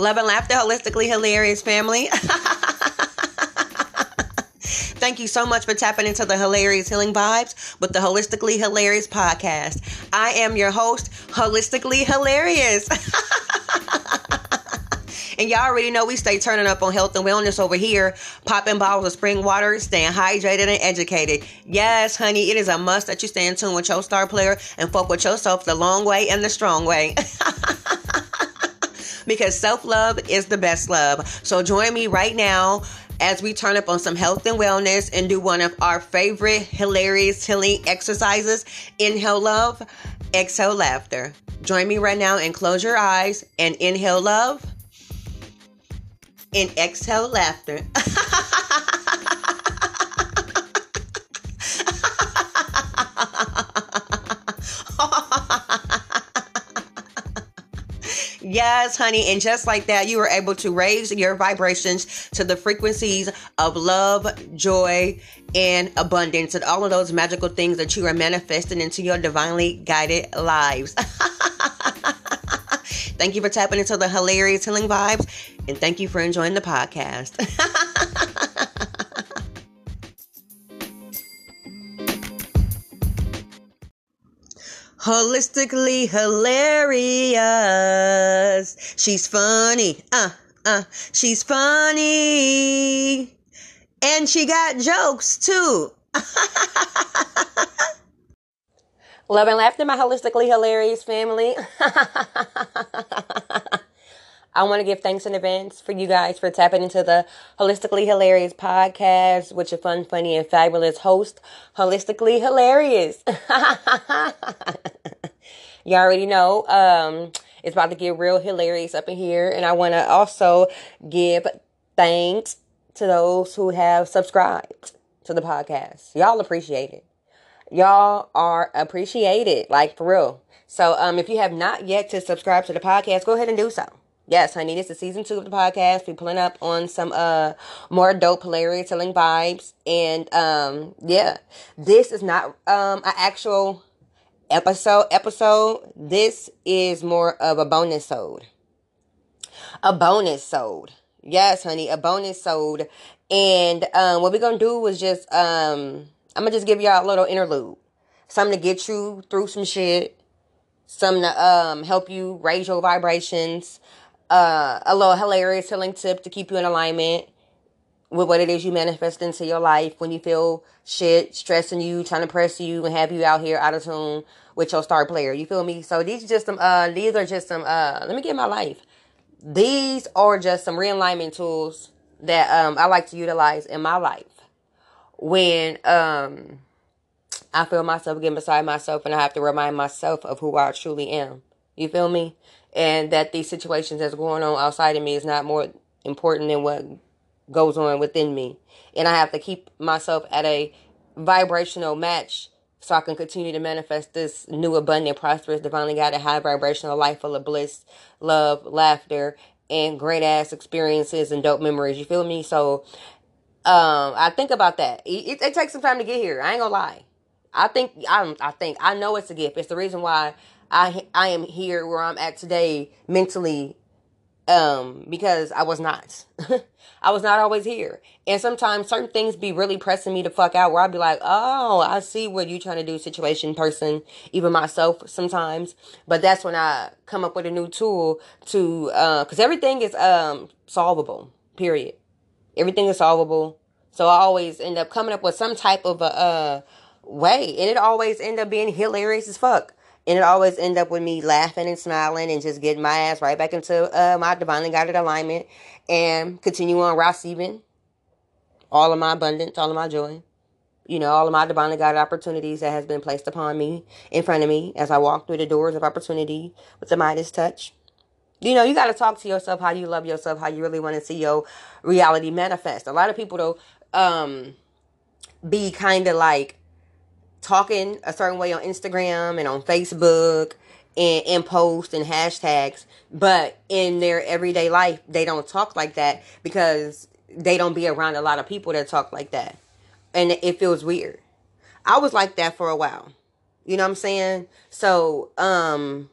Love and laughter, holistically hilarious family. Thank you so much for tapping into the hilarious healing vibes with the Holistically Hilarious podcast. I am your host, Holistically Hilarious. And y'all already know we stay turning up on health and wellness over here, popping bottles of spring water, staying hydrated and educated. Yes, honey, it is a must that you stay in tune with your star player and fuck with yourself the long way and the strong way. because self love is the best love. So join me right now as we turn up on some health and wellness and do one of our favorite hilarious healing exercises inhale love, exhale laughter. Join me right now and close your eyes and inhale love and exhale laughter. Yes, honey. And just like that, you were able to raise your vibrations to the frequencies of love, joy, and abundance, and all of those magical things that you are manifesting into your divinely guided lives. thank you for tapping into the hilarious healing vibes, and thank you for enjoying the podcast. holistically hilarious. She's funny. Uh, uh, she's funny. And she got jokes too. Love and laughter, my holistically hilarious family. I want to give thanks in advance for you guys for tapping into the Holistically Hilarious podcast with your fun, funny, and fabulous host, Holistically Hilarious. you already know um, it's about to get real hilarious up in here. And I want to also give thanks to those who have subscribed to the podcast. Y'all appreciate it. Y'all are appreciated, like for real. So um, if you have not yet to subscribe to the podcast, go ahead and do so yes, honey, this is season two of the podcast. We're pulling up on some uh more dope, hilarious, telling vibes, and um yeah, this is not um an actual episode. Episode. This is more of a bonus sold. A bonus sold. Yes, honey, a bonus sold. And um, what we're gonna do is just um, I'm gonna just give y'all a little interlude, something to get you through some shit, something to um help you raise your vibrations, uh, a little hilarious healing tip to keep you in alignment with what it is you manifest into your life when you feel shit stressing you, trying to press you, and have you out here out of tune with your star player. You feel me? So these are just some. Uh, these are just some. Uh, let me get my life. These are just some realignment tools that um I like to utilize in my life when um I feel myself getting beside myself and I have to remind myself of who I truly am. You feel me? and that these situations that's going on outside of me is not more important than what goes on within me. And I have to keep myself at a vibrational match so I can continue to manifest this new, abundant, prosperous, divinely guided, high vibrational life full of bliss, love, laughter, and great ass experiences and dope memories. You feel me? So, um, I think about that. It, it, takes some time to get here. I ain't gonna lie. I think I'm, I think I know it's a gift. It's the reason why I I am here where I'm at today mentally um because I was not. I was not always here. And sometimes certain things be really pressing me to fuck out where I'd be like, oh, I see what you trying to do, situation, person, even myself sometimes. But that's when I come up with a new tool to, uh, cause everything is, um, solvable, period. Everything is solvable. So I always end up coming up with some type of a, uh, way. And it always end up being hilarious as fuck. And it always end up with me laughing and smiling and just getting my ass right back into uh, my divinely guided alignment and continue on receiving all of my abundance, all of my joy, you know, all of my divinely guided opportunities that has been placed upon me in front of me as I walk through the doors of opportunity with the Midas touch. You know, you got to talk to yourself how you love yourself, how you really want to see your reality manifest. A lot of people, though, um, be kind of like talking a certain way on Instagram and on Facebook and, and posts and hashtags, but in their everyday life, they don't talk like that because they don't be around a lot of people that talk like that. And it feels weird. I was like that for a while. You know what I'm saying? So, um,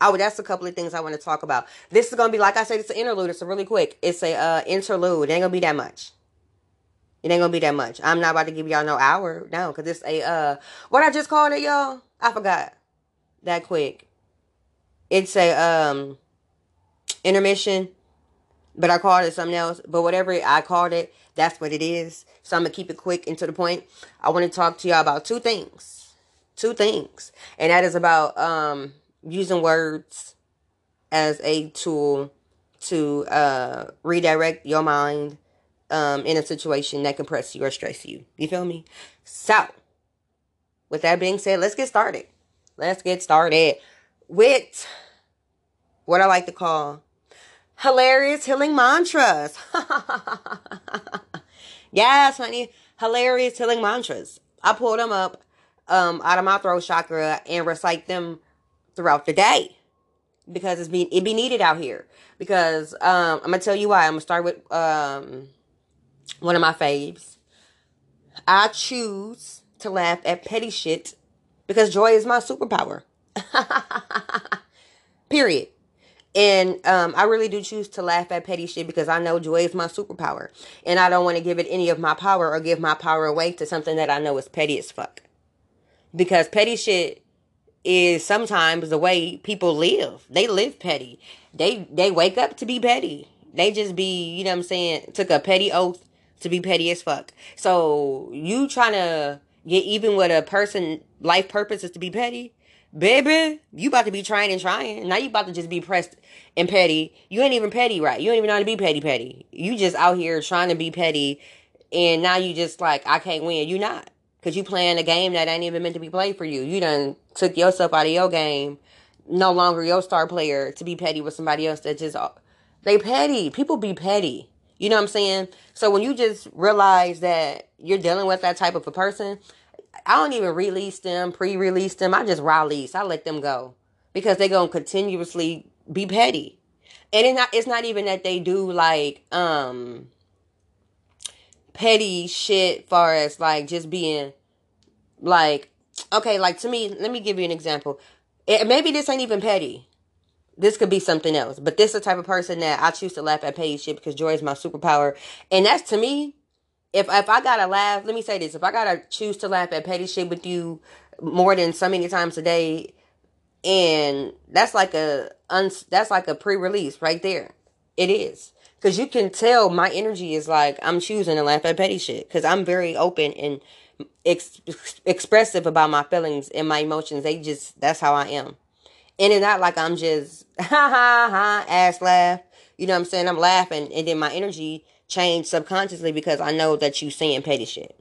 I would, that's a couple of things I want to talk about. This is gonna be like I said, it's an interlude. It's a really quick. It's a uh, interlude. It ain't gonna be that much. It ain't gonna be that much. I'm not about to give y'all no hour, no, cause it's a uh, what I just called it, y'all. I forgot that quick. It's a um intermission, but I called it something else. But whatever I called it, that's what it is. So I'm gonna keep it quick and to the point. I want to talk to y'all about two things, two things, and that is about um using words as a tool to uh redirect your mind um in a situation that can press you or stress you. You feel me? So, with that being said, let's get started. Let's get started with what I like to call hilarious healing mantras. yes, honey, hilarious healing mantras. I pull them up um, out of my throat chakra and recite them throughout the day because it's be it be needed out here. Because um, I'm gonna tell you why. I'm gonna start with um, one of my faves. I choose to laugh at petty shit because joy is my superpower. Period. And um, I really do choose to laugh at petty shit because I know joy is my superpower. And I don't want to give it any of my power or give my power away to something that I know is petty as fuck. Because petty shit is sometimes the way people live. They live petty. They they wake up to be petty. They just be, you know what I'm saying, took a petty oath to be petty as fuck. So you trying to get even with a person life purpose is to be petty baby, you about to be trying and trying. Now you about to just be pressed and petty. You ain't even petty, right? You ain't even know how to be petty, petty. You just out here trying to be petty, and now you just like I can't win. You not because you playing a game that ain't even meant to be played for you. You done took yourself out of your game. No longer your star player to be petty with somebody else that just they petty. People be petty. You know what I'm saying? So when you just realize that you're dealing with that type of a person, I don't even release them, pre-release them. I just release. I let them go because they're gonna continuously be petty, and it's not. It's not even that they do like um petty shit. Far as like just being like okay, like to me. Let me give you an example. It, maybe this ain't even petty. This could be something else, but this is the type of person that I choose to laugh at petty shit because joy is my superpower, and that's to me if if I gotta laugh, let me say this: if I gotta choose to laugh at petty shit with you more than so many times a day, and that's like a uns, that's like a pre-release right there. It is because you can tell my energy is like I'm choosing to laugh at petty shit because I'm very open and ex- expressive about my feelings and my emotions. They just that's how I am, and it's not like I'm just ha ha ha ass laugh. You know what I'm saying? I'm laughing, and then my energy changed subconsciously because I know that you saying petty shit.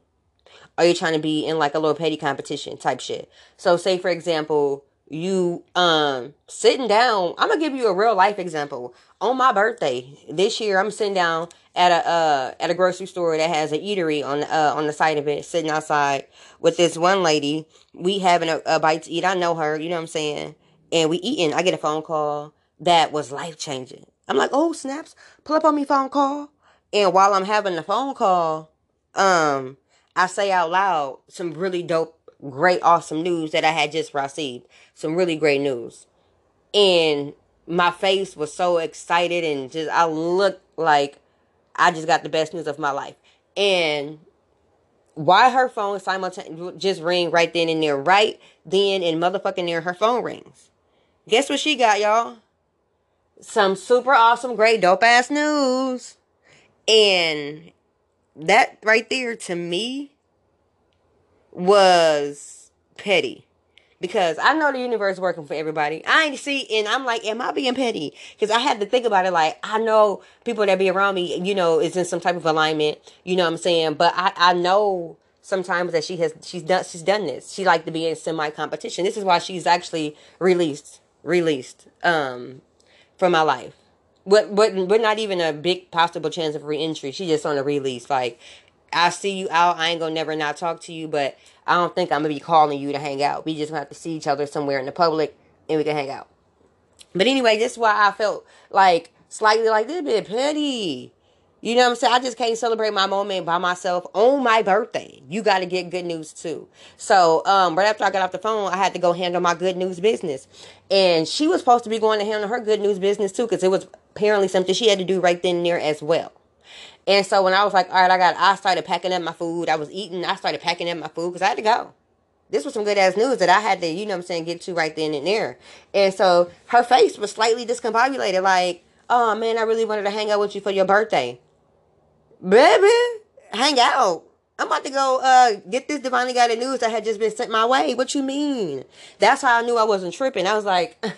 Are you trying to be in like a little petty competition type shit? So say for example, you um sitting down, I'm gonna give you a real life example. On my birthday this year, I'm sitting down at a uh at a grocery store that has an eatery on uh on the side of it, sitting outside with this one lady. We having a, a bite to eat. I know her, you know what I'm saying? And we eating. I get a phone call that was life changing. I'm like, oh snaps, pull up on me phone call. And while I'm having the phone call, um, I say out loud some really dope, great, awesome news that I had just received. Some really great news. And my face was so excited and just, I looked like I just got the best news of my life. And why her phone simultaneously just ring right then and there, right then and motherfucking there, her phone rings. Guess what she got, y'all? Some super awesome, great, dope ass news. And that right there to me was petty. Because I know the universe working for everybody. I ain't see, and I'm like, am I being petty? Because I had to think about it. Like, I know people that be around me, you know, is in some type of alignment. You know what I'm saying? But I, I know sometimes that she has, she's done, she's done this. She like to be in semi competition. This is why she's actually released, released, um, from my life but but but not even a big possible chance of reentry. She just on a release. Like I see you out. I ain't gonna never not talk to you, but I don't think I'm gonna be calling you to hang out. We just have to see each other somewhere in the public and we can hang out. But anyway, this is why I felt like slightly like this bit petty. You know what I'm saying? I just can't celebrate my moment by myself on my birthday. You got to get good news too. So, um, right after I got off the phone, I had to go handle my good news business. And she was supposed to be going to handle her good news business too, because it was apparently something she had to do right then and there as well. And so when I was like, all right, I got, I started packing up my food. I was eating. I started packing up my food because I had to go. This was some good ass news that I had to, you know what I'm saying, get to right then and there. And so her face was slightly discombobulated, like, oh man, I really wanted to hang out with you for your birthday baby, hang out. I'm about to go uh, get this divinely guided news that had just been sent my way. What you mean? That's how I knew I wasn't tripping. I was like, girl,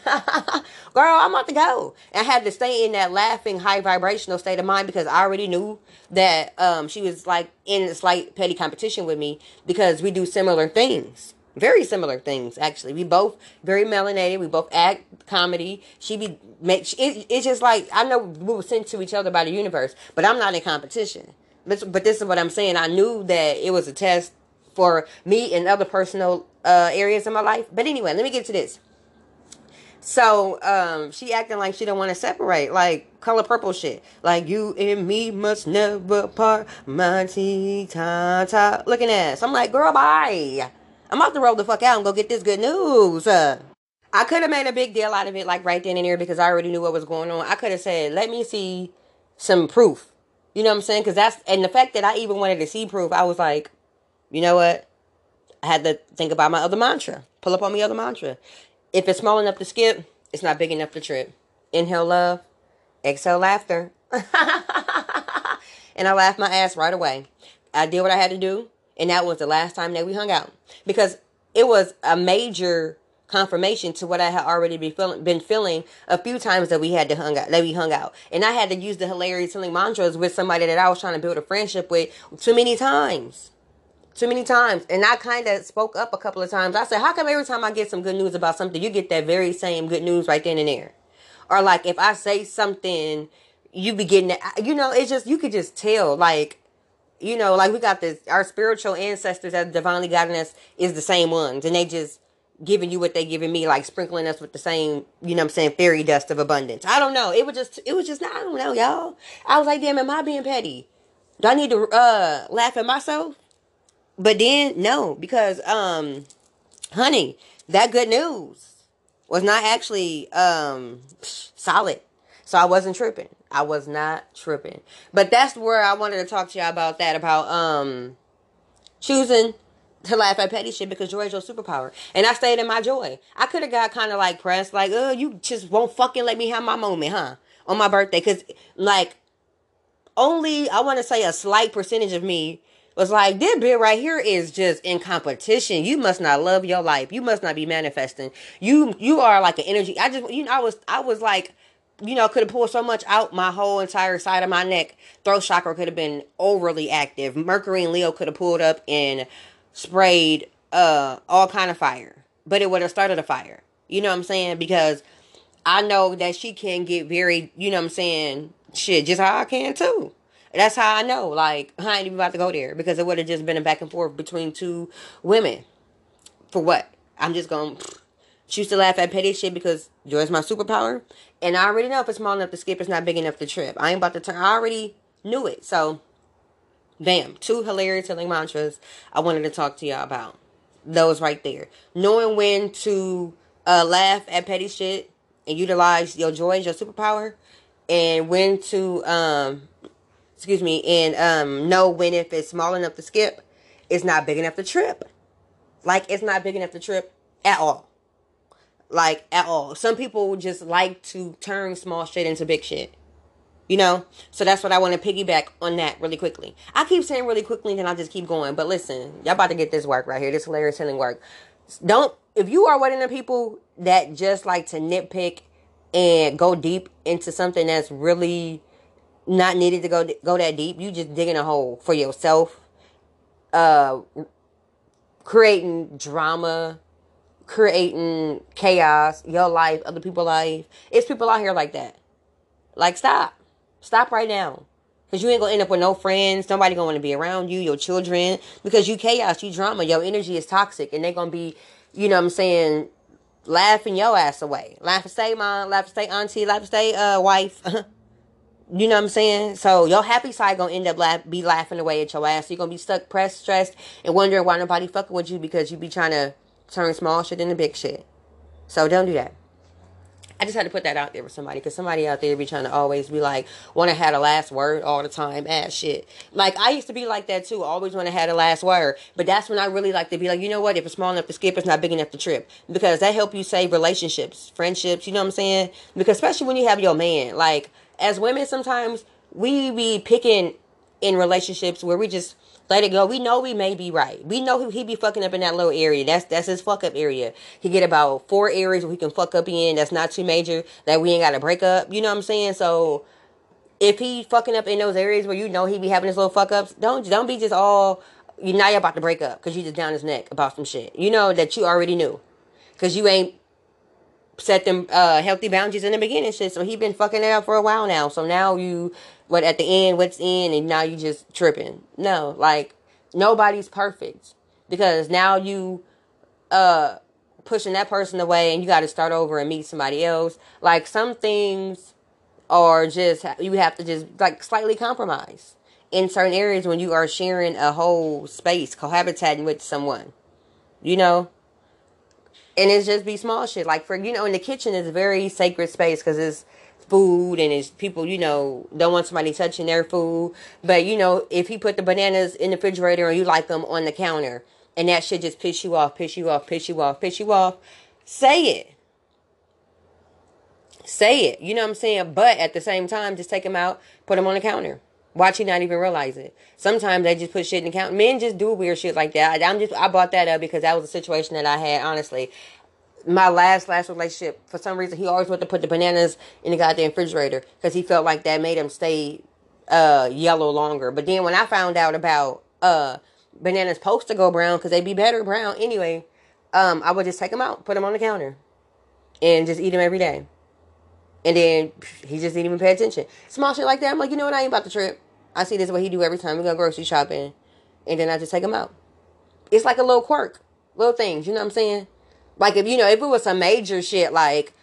I'm about to go. And I had to stay in that laughing, high vibrational state of mind because I already knew that um, she was like in a slight petty competition with me because we do similar things. Very similar things, actually. We both very melanated. We both act comedy. She be make it, it's just like I know we were sent to each other by the universe, but I'm not in competition. But, but this is what I'm saying. I knew that it was a test for me and other personal uh, areas of my life. But anyway, let me get to this. So um, she acting like she don't want to separate, like color purple shit. Like you and me must never part, Makidada. Looking at, so I'm like, girl, bye. I'm about to roll the fuck out and go get this good news. Uh, I could have made a big deal out of it, like right then and there, because I already knew what was going on. I could have said, "Let me see some proof." You know what I'm saying? Because that's and the fact that I even wanted to see proof, I was like, you know what? I had to think about my other mantra. Pull up on my other mantra. If it's small enough to skip, it's not big enough to trip. Inhale love, exhale laughter. and I laughed my ass right away. I did what I had to do, and that was the last time that we hung out because it was a major confirmation to what I had already been feeling, been feeling a few times that we had to hung out, that we hung out, and I had to use the hilarious healing mantras with somebody that I was trying to build a friendship with too many times, too many times, and I kind of spoke up a couple of times. I said, "How come every time I get some good news about something, you get that very same good news right then and there?" Or like if I say something, you be getting. You know, it's just you could just tell, like you know, like we got this, our spiritual ancestors that divinely guiding us is the same ones, and they just giving you what they giving me, like sprinkling us with the same, you know I'm saying, fairy dust of abundance. I don't know. It was just, it was just, I don't know, y'all. I was like, damn, am I being petty? Do I need to uh laugh at myself? But then, no, because, um, honey, that good news was not actually, um, solid. So I wasn't tripping. I was not tripping. But that's where I wanted to talk to y'all about that, about, um, choosing to laugh at petty shit because joy is your superpower. And I stayed in my joy. I could have got kind of like pressed, like, oh, you just won't fucking let me have my moment, huh? On my birthday. Because, like, only, I want to say a slight percentage of me was like, this bit right here is just in competition. You must not love your life. You must not be manifesting. You, you are like an energy. I just, you know, I was, I was like, you know, could have pulled so much out my whole entire side of my neck. Throat chakra could have been overly active. Mercury and Leo could have pulled up and sprayed uh all kind of fire, but it would have started a fire. You know what I'm saying? Because I know that she can get very, you know what I'm saying, shit, just how I can too. That's how I know. Like, I ain't even about to go there because it would have just been a back and forth between two women. For what? I'm just choose to laugh at petty shit because joy is my superpower. And I already know if it's small enough to skip, it's not big enough to trip. I ain't about to turn. I already knew it. So Bam. Two hilarious healing mantras I wanted to talk to y'all about. Those right there. Knowing when to uh, laugh at petty shit and utilize your joy as your superpower. And when to, um, excuse me, and um, know when if it's small enough to skip, it's not big enough to trip. Like, it's not big enough to trip at all. Like, at all. Some people just like to turn small shit into big shit. You know? So that's what I want to piggyback on that really quickly. I keep saying really quickly then I just keep going. But listen, y'all about to get this work right here. This hilarious healing work. Don't, if you are one of the people that just like to nitpick and go deep into something that's really not needed to go go that deep, you just digging a hole for yourself, uh, creating drama, creating chaos, your life, other people's life. It's people out here like that. Like, stop. Stop right now. Because you ain't going to end up with no friends. Nobody going to to be around you, your children. Because you chaos, you drama. Your energy is toxic. And they're going to be, you know what I'm saying, laughing your ass away. Laugh and stay mom. Laugh and stay auntie. Laugh and stay uh, wife. You know what I'm saying? So your happy side gonna end up laugh, be laughing away at your ass. So you're gonna be stuck, pressed, stressed, and wondering why nobody fucking with you because you be trying to turn small shit into big shit. So don't do that. I just had to put that out there for somebody because somebody out there be trying to always be like, want to have the last word all the time, ass shit. Like I used to be like that too, always want to have the last word. But that's when I really like to be like, you know what? If it's small enough to skip, it's not big enough to trip because that help you save relationships, friendships. You know what I'm saying? Because especially when you have your man, like as women, sometimes we be picking in relationships where we just let it go. We know we may be right. We know he be fucking up in that little area. That's that's his fuck up area. He get about four areas where he can fuck up in. That's not too major. That we ain't got to break up. You know what I'm saying? So if he fucking up in those areas where you know he be having his little fuck ups, don't don't be just all you now you're about to break up because you just down his neck about some shit. You know that you already knew because you ain't set them uh, healthy boundaries in the beginning shit. So he been fucking it up for a while now. So now you what at the end what's in and now you just tripping. No, like nobody's perfect because now you uh pushing that person away and you got to start over and meet somebody else. Like some things are just you have to just like slightly compromise in certain areas when you are sharing a whole space cohabitating with someone. You know, and it's just be small shit. Like for you know, in the kitchen is a very sacred space because it's food and his people you know don't want somebody touching their food. But you know, if he put the bananas in the refrigerator and you like them on the counter, and that shit just piss you off, piss you off, piss you off, piss you off, say it. Say it. You know what I'm saying? But at the same time, just take them out, put them on the counter. Watch you not even realize it. Sometimes they just put shit in the counter. Men just do weird shit like that. I, am just I brought that up because that was a situation that I had. Honestly, my last last relationship, for some reason, he always wanted to put the bananas in the goddamn refrigerator because he felt like that made him stay uh, yellow longer. But then when I found out about uh, bananas supposed to go brown because they'd be better brown anyway, um, I would just take them out, put them on the counter, and just eat them every day. And then he just didn't even pay attention. Small shit like that. I'm like, you know what? I ain't about to trip. I see this is what he do every time we go grocery shopping, and then I just take him out. It's like a little quirk, little things. You know what I'm saying? Like if you know if it was some major shit like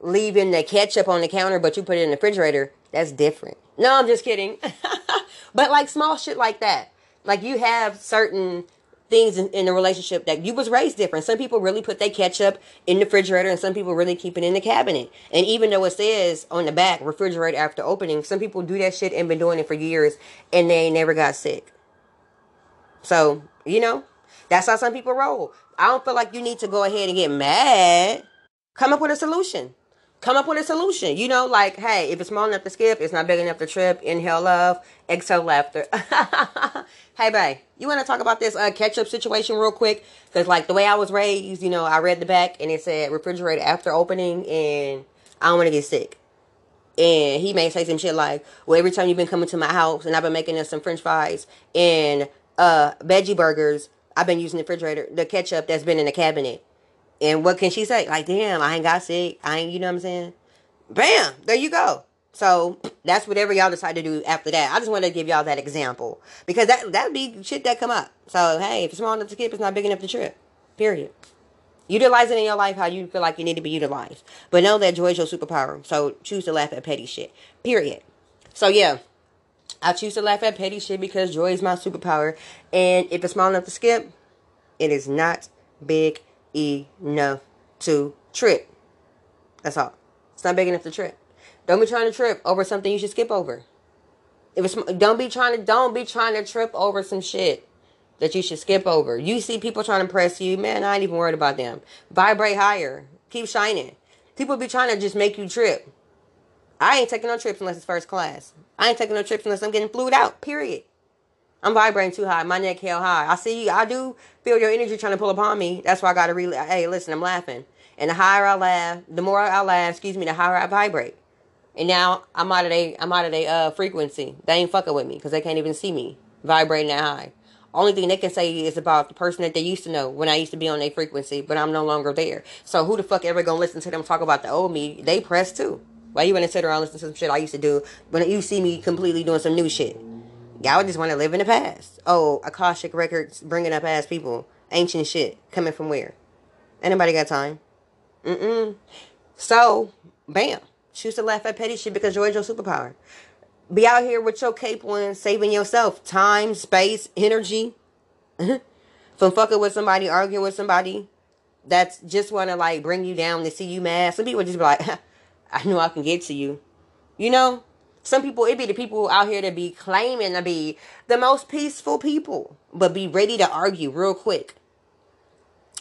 leaving the ketchup on the counter, but you put it in the refrigerator, that's different. No, I'm just kidding. but like small shit like that, like you have certain things in, in a relationship that you was raised different. Some people really put their ketchup in the refrigerator and some people really keep it in the cabinet. And even though it says on the back refrigerator after opening, some people do that shit and been doing it for years and they never got sick. So, you know, that's how some people roll. I don't feel like you need to go ahead and get mad. Come up with a solution come up with a solution. You know, like, hey, if it's small enough to skip, it's not big enough to trip. Inhale love, exhale laughter. hey, babe, you want to talk about this uh, ketchup situation real quick? Because, like, the way I was raised, you know, I read the back and it said refrigerator after opening, and I don't want to get sick. And he may say some shit like, well, every time you've been coming to my house and I've been making us some french fries and uh, veggie burgers, I've been using the refrigerator, the ketchup that's been in the cabinet. And what can she say? Like, damn, I ain't got sick. I ain't, you know what I'm saying? Bam, there you go. So that's whatever y'all decide to do after that. I just wanted to give y'all that example because that that would be shit that come up. So hey, if it's small enough to skip, it's not big enough to trip. Period. Utilize it in your life how you feel like you need to be utilized. But know that joy is your superpower. So choose to laugh at petty shit. Period. So yeah, I choose to laugh at petty shit because joy is my superpower. And if it's small enough to skip, it is not big enough to trip. That's all. It's not big enough to trip. Don't be trying to trip over something you should skip over. If it's don't be trying to don't be trying to trip over some shit that you should skip over. You see people trying to press you, man. I ain't even worried about them. Vibrate higher. Keep shining. People be trying to just make you trip. I ain't taking no trips unless it's first class. I ain't taking no trips unless I'm getting flued out. Period. I'm vibrating too high. My neck held high. I see you. I do feel your energy trying to pull upon me. That's why I got to really, hey, listen, I'm laughing. And the higher I laugh, the more I laugh, excuse me, the higher I vibrate. And now I'm out of they, I'm out of their uh, frequency. They ain't fucking with me because they can't even see me vibrating that high. Only thing they can say is about the person that they used to know when I used to be on their frequency, but I'm no longer there. So who the fuck ever gonna listen to them talk about the old me? They press too. Why you wanna sit around listening to some shit I used to do when you see me completely doing some new shit? Y'all just want to live in the past. Oh, Akashic Records bringing up ass people. Ancient shit. Coming from where? Anybody got time? Mm-mm. So, bam. Choose to laugh at petty shit because joy is your superpower. Be out here with your cape on, saving yourself time, space, energy. From fucking with somebody, arguing with somebody that's just want to like bring you down to see you mad. Some people just be like, I know I can get to you. You know? Some people, it be the people out here that be claiming to be the most peaceful people, but be ready to argue real quick.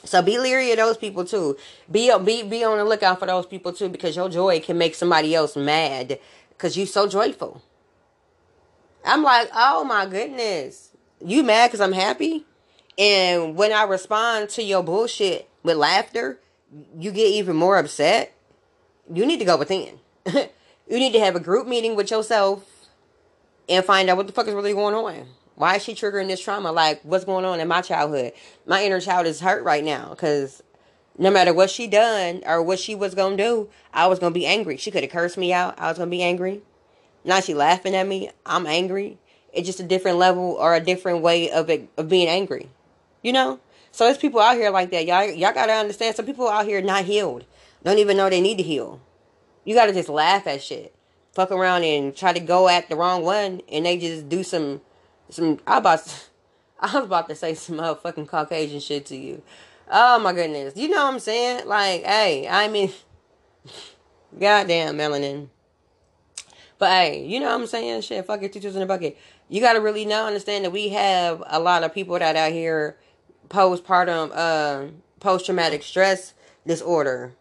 So be leery of those people too. Be be be on the lookout for those people too, because your joy can make somebody else mad because you're so joyful. I'm like, oh my goodness, you mad because I'm happy, and when I respond to your bullshit with laughter, you get even more upset. You need to go within. you need to have a group meeting with yourself and find out what the fuck is really going on. Why is she triggering this trauma? Like, what's going on in my childhood? My inner child is hurt right now because no matter what she done or what she was gonna do, I was gonna be angry. She could have cursed me out. I was gonna be angry. Now she laughing at me. I'm angry. It's just a different level or a different way of it, of being angry. You know. So there's people out here like that. Y'all, y'all gotta understand. Some people out here not healed. Don't even know they need to heal. You gotta just laugh at shit. Fuck around and try to go at the wrong one, and they just do some some I about I was about to say some motherfucking Caucasian shit to you. Oh my goodness. You know what I'm saying? Like, hey, I mean goddamn melanin. But hey, you know what I'm saying? Shit, fuck your teachers in the bucket. You gotta really know understand that we have a lot of people that out here postpartum uh post traumatic stress disorder.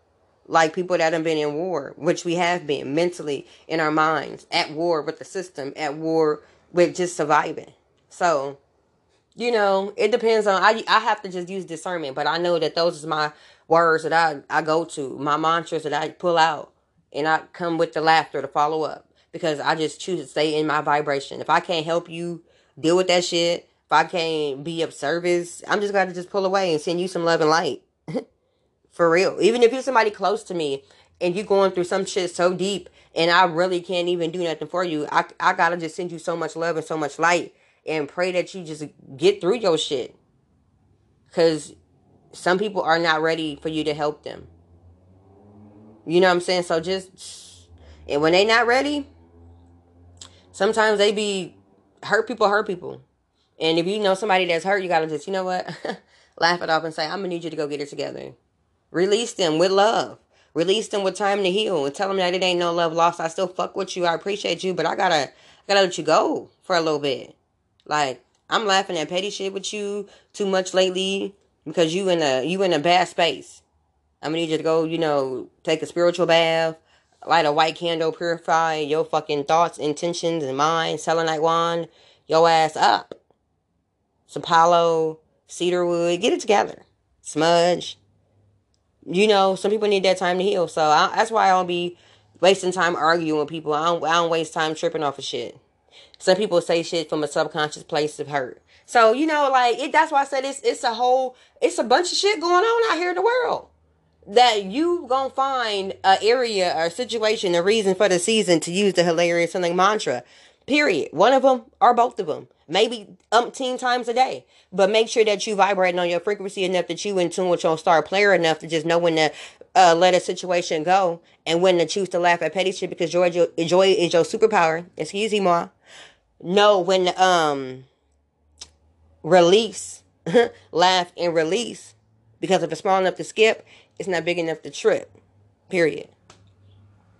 Like people that have been in war, which we have been mentally in our minds, at war with the system, at war with just surviving. So, you know, it depends on I I have to just use discernment, but I know that those are my words that I I go to, my mantras that I pull out, and I come with the laughter to follow up because I just choose to stay in my vibration. If I can't help you deal with that shit, if I can't be of service, I'm just gonna just pull away and send you some love and light. For real. Even if you're somebody close to me and you're going through some shit so deep and I really can't even do nothing for you. I I gotta just send you so much love and so much light and pray that you just get through your shit. Cause some people are not ready for you to help them. You know what I'm saying? So just and when they not ready, sometimes they be hurt people hurt people. And if you know somebody that's hurt, you gotta just, you know what? Laugh it off and say, I'm gonna need you to go get it together. Release them with love. Release them with time to heal and tell them that it ain't no love lost. I still fuck with you. I appreciate you, but I gotta, I gotta let you go for a little bit. Like I'm laughing at petty shit with you too much lately because you in a you in a bad space. I'm gonna need you to go, you know, take a spiritual bath, light a white candle, purify your fucking thoughts, intentions, and mind, selenite wand, your ass up. Some palo, cedarwood, get it together. Smudge, you know, some people need that time to heal. So I, that's why I don't be wasting time arguing with people. I don't, I don't waste time tripping off of shit. Some people say shit from a subconscious place of hurt. So you know, like it. That's why I said it's it's a whole it's a bunch of shit going on out here in the world that you gonna find a area or situation, a reason for the season to use the hilarious something mantra. Period. One of them or both of them. Maybe umpteen times a day. But make sure that you vibrating on your frequency enough that you in tune with your star player enough to just know when to uh, let a situation go and when to choose to laugh at petty shit because joy, joy is your superpower. Excuse me, moi. Know when to um release, laugh and release. Because if it's small enough to skip, it's not big enough to trip. Period.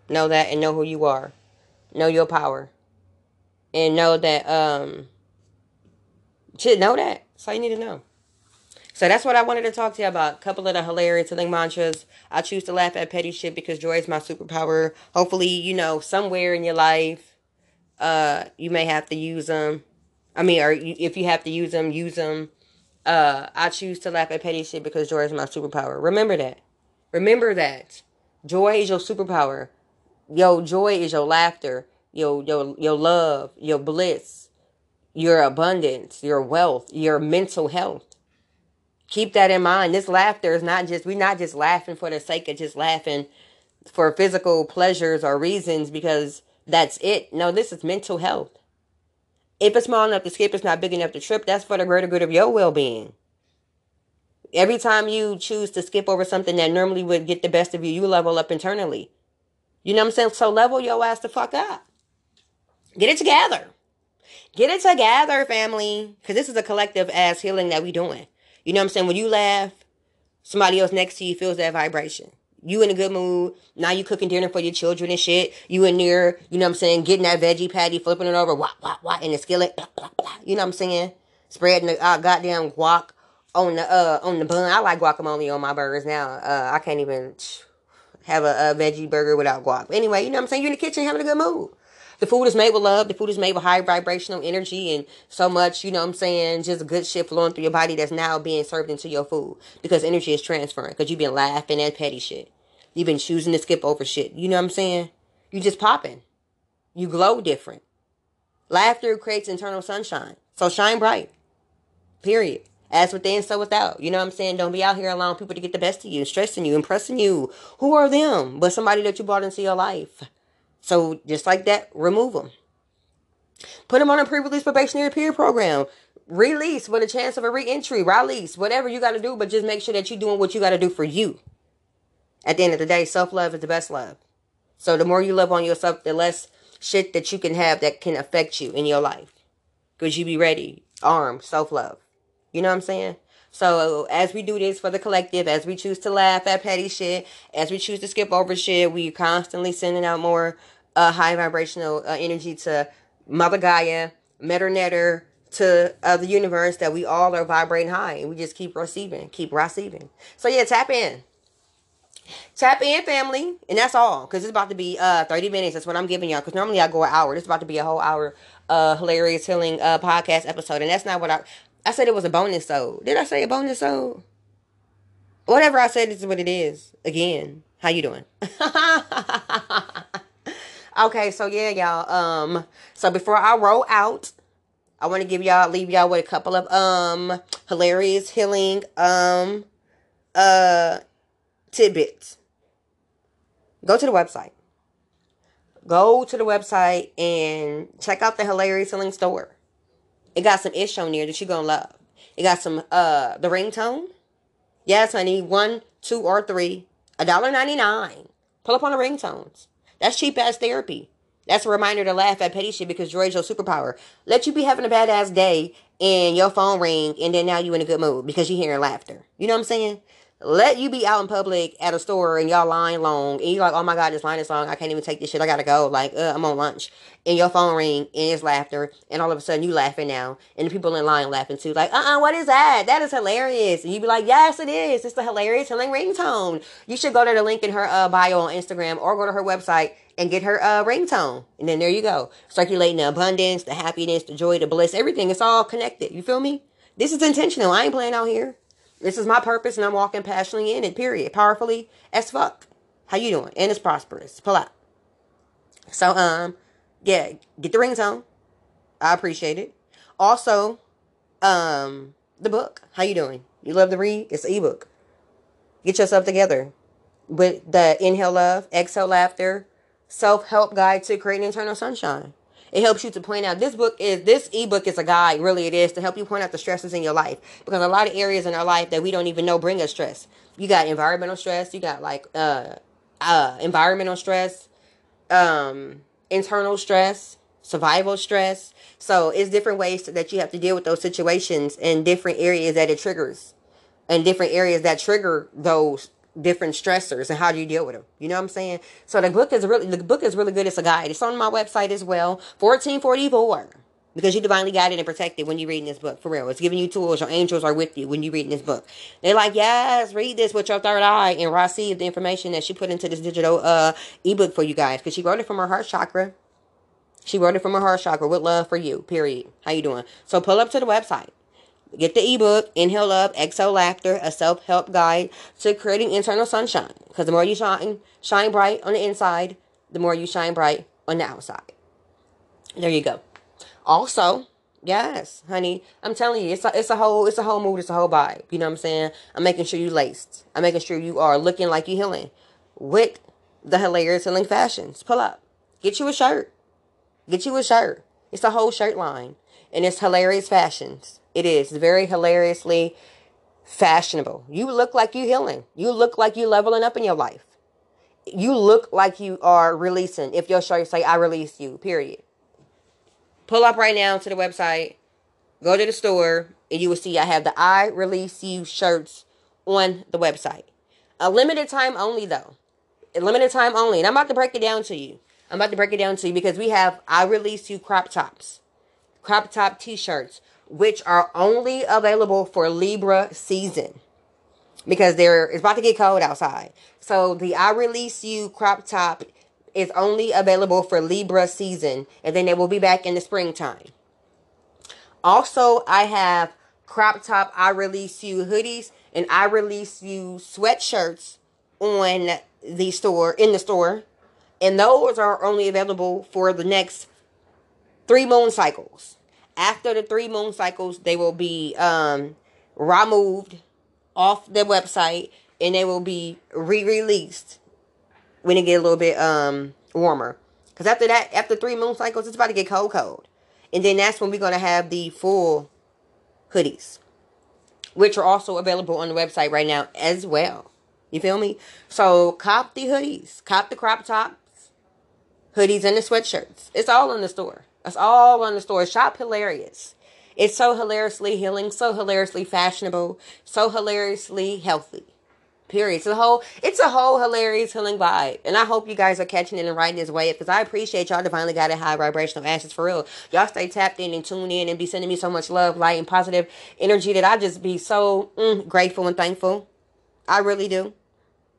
Know that and know who you are. Know your power and know that um should know that. So you need to know. So that's what I wanted to talk to you about. A couple of the hilarious thing mantras. I choose to laugh at petty shit because joy is my superpower. Hopefully, you know, somewhere in your life, uh, you may have to use them. I mean, or if you have to use them, use them. Uh, I choose to laugh at petty shit because joy is my superpower. Remember that. Remember that. Joy is your superpower. Yo, joy is your laughter your your your love, your bliss, your abundance, your wealth, your mental health. Keep that in mind. This laughter is not just we're not just laughing for the sake of just laughing for physical pleasures or reasons because that's it. No, this is mental health. If it's small enough to skip, it's not big enough to trip, that's for the greater good of your well being. Every time you choose to skip over something that normally would get the best of you, you level up internally. You know what I'm saying? So level your ass the fuck up. Get it together. Get it together, family. Because this is a collective ass healing that we doing. You know what I'm saying? When you laugh, somebody else next to you feels that vibration. You in a good mood. Now you cooking dinner for your children and shit. You in there, you know what I'm saying, getting that veggie patty, flipping it over, wah, wah, wah, in the skillet, blah, blah, blah. You know what I'm saying? Spreading the uh, goddamn guac on the uh on the bun. I like guacamole on my burgers now. Uh, I can't even have a, a veggie burger without guac. Anyway, you know what I'm saying? You're in the kitchen having a good mood. The food is made with love. The food is made with high vibrational energy and so much, you know what I'm saying, just good shit flowing through your body that's now being served into your food because energy is transferring because you've been laughing at petty shit. You've been choosing to skip over shit. You know what I'm saying? You just popping. You glow different. Laughter creates internal sunshine. So shine bright. Period. As within, so without. You know what I'm saying? Don't be out here allowing people to get the best of you, stressing you, impressing you. Who are them? But somebody that you brought into your life. So just like that, remove them. Put them on a pre-release probationary period program. Release with a chance of a re-entry, release, whatever you got to do, but just make sure that you're doing what you got to do for you. At the end of the day, self-love is the best love. So the more you love on yourself, the less shit that you can have that can affect you in your life. Because you be ready, armed, self-love. You know what I'm saying? So as we do this for the collective, as we choose to laugh at petty shit, as we choose to skip over shit, we constantly sending out more uh, high vibrational uh, energy to Mother Gaia, Metter Netter, to uh, the universe that we all are vibrating high, and we just keep receiving, keep receiving. So yeah, tap in. Tap in, family, and that's all. Cause it's about to be uh 30 minutes. That's what I'm giving y'all. Cause normally I go an hour. It's about to be a whole hour uh hilarious healing uh podcast episode, and that's not what I I said it was a bonus so. Did I say a bonus so? Whatever I said this is what it is. Again, how you doing? okay, so yeah, y'all. Um, so before I roll out, I want to give y'all, leave y'all with a couple of um hilarious healing um uh tidbits. Go to the website. Go to the website and check out the hilarious healing store. It got some ish on there that you're gonna love. It got some uh the ringtone. Yes, honey, one, two, or three. A dollar ninety nine. Pull up on the ringtones. That's cheap ass therapy. That's a reminder to laugh at petty shit because joy is your superpower. Let you be having a badass day and your phone ring and then now you in a good mood because you're hearing laughter. You know what I'm saying? Let you be out in public at a store and y'all line long and you're like, oh my god, this line is long. I can't even take this shit. I gotta go. Like, uh, I'm on lunch. And your phone ring and it's laughter. And all of a sudden you laughing now. And the people in line laughing too. Like, uh-uh, what is that? That is hilarious. And you be like, yes, it is. It's the hilarious healing ringtone. You should go to the link in her uh, bio on Instagram or go to her website and get her uh, ringtone. And then there you go. Circulating the abundance, the happiness, the joy, the bliss, everything. It's all connected. You feel me? This is intentional. I ain't playing out here. This is my purpose, and I'm walking passionately in it. Period. Powerfully as fuck. How you doing? And it's prosperous. Pull out. So um, yeah, get the ringtone. I appreciate it. Also, um, the book. How you doing? You love to read? It's an ebook. Get yourself together with the inhale love, exhale laughter, self help guide to creating internal sunshine. It helps you to point out this book is this ebook is a guide, really it is, to help you point out the stresses in your life. Because a lot of areas in our life that we don't even know bring us stress. You got environmental stress, you got like uh uh environmental stress, um, internal stress, survival stress. So it's different ways that you have to deal with those situations in different areas that it triggers. And different areas that trigger those different stressors and how do you deal with them. You know what I'm saying? So the book is really the book is really good. It's a guide. It's on my website as well. 1444. Because you're divinely guided and protected when you're reading this book. For real. It's giving you tools. Your angels are with you when you're reading this book. They're like, yes, read this with your third eye and receive the information that she put into this digital uh ebook for you guys. Because she wrote it from her heart chakra. She wrote it from her heart chakra with love for you. Period. How you doing? So pull up to the website. Get the ebook, Inhale Love, Exhale Laughter, a self-help guide to creating internal sunshine. Because the more you shine, shine bright on the inside, the more you shine bright on the outside. There you go. Also, yes, honey, I'm telling you, it's a, it's a whole, it's a whole mood, it's a whole vibe. You know what I'm saying? I'm making sure you laced. I'm making sure you are looking like you're healing with the hilarious healing fashions. Pull up, get you a shirt, get you a shirt. It's a whole shirt line, and it's hilarious fashions. It is very hilariously fashionable. You look like you healing. You look like you leveling up in your life. You look like you are releasing. If your shirt say, I release you, period. pull up right now to the website, go to the store, and you will see I have the I Release You shirts on the website. A limited time only, though. A limited time only. And I'm about to break it down to you. I'm about to break it down to you because we have I Release You crop tops, crop top t shirts, which are only available for Libra season because there it's about to get cold outside. So the I Release You crop top is only available for Libra season, and then it will be back in the springtime. Also, I have crop top I Release You hoodies and I Release You sweatshirts on the store in the store, and those are only available for the next three moon cycles. After the three moon cycles, they will be um, removed off the website and they will be re-released when it get a little bit um warmer. Cause after that, after three moon cycles, it's about to get cold, cold, and then that's when we're gonna have the full hoodies, which are also available on the website right now as well. You feel me? So cop the hoodies, cop the crop tops, hoodies, and the sweatshirts. It's all in the store. It's all on the store. Shop hilarious. It's so hilariously healing, so hilariously fashionable, so hilariously healthy. Period. It's a whole it's a whole hilarious healing vibe. And I hope you guys are catching it and riding this wave because I appreciate y'all divinely got a high vibrational ashes for real. Y'all stay tapped in and tuned in and be sending me so much love, light, and positive energy that I just be so mm, grateful and thankful. I really do.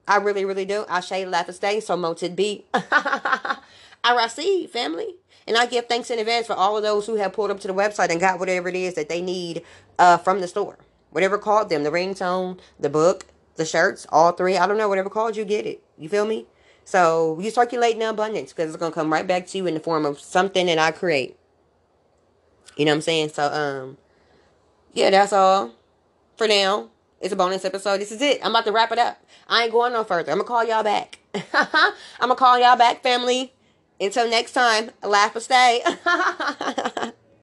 I really, really do. I shade laugh and stay, so moted be. I receive, family. And I give thanks in advance for all of those who have pulled up to the website and got whatever it is that they need uh, from the store. Whatever called them, the ringtone, the book, the shirts, all three. I don't know, whatever called you, get it. You feel me? So you circulate in abundance because it's gonna come right back to you in the form of something that I create. You know what I'm saying? So um yeah, that's all for now. It's a bonus episode. This is it. I'm about to wrap it up. I ain't going no further. I'm gonna call y'all back. I'm gonna call y'all back, family. Until next time, laugh or stay.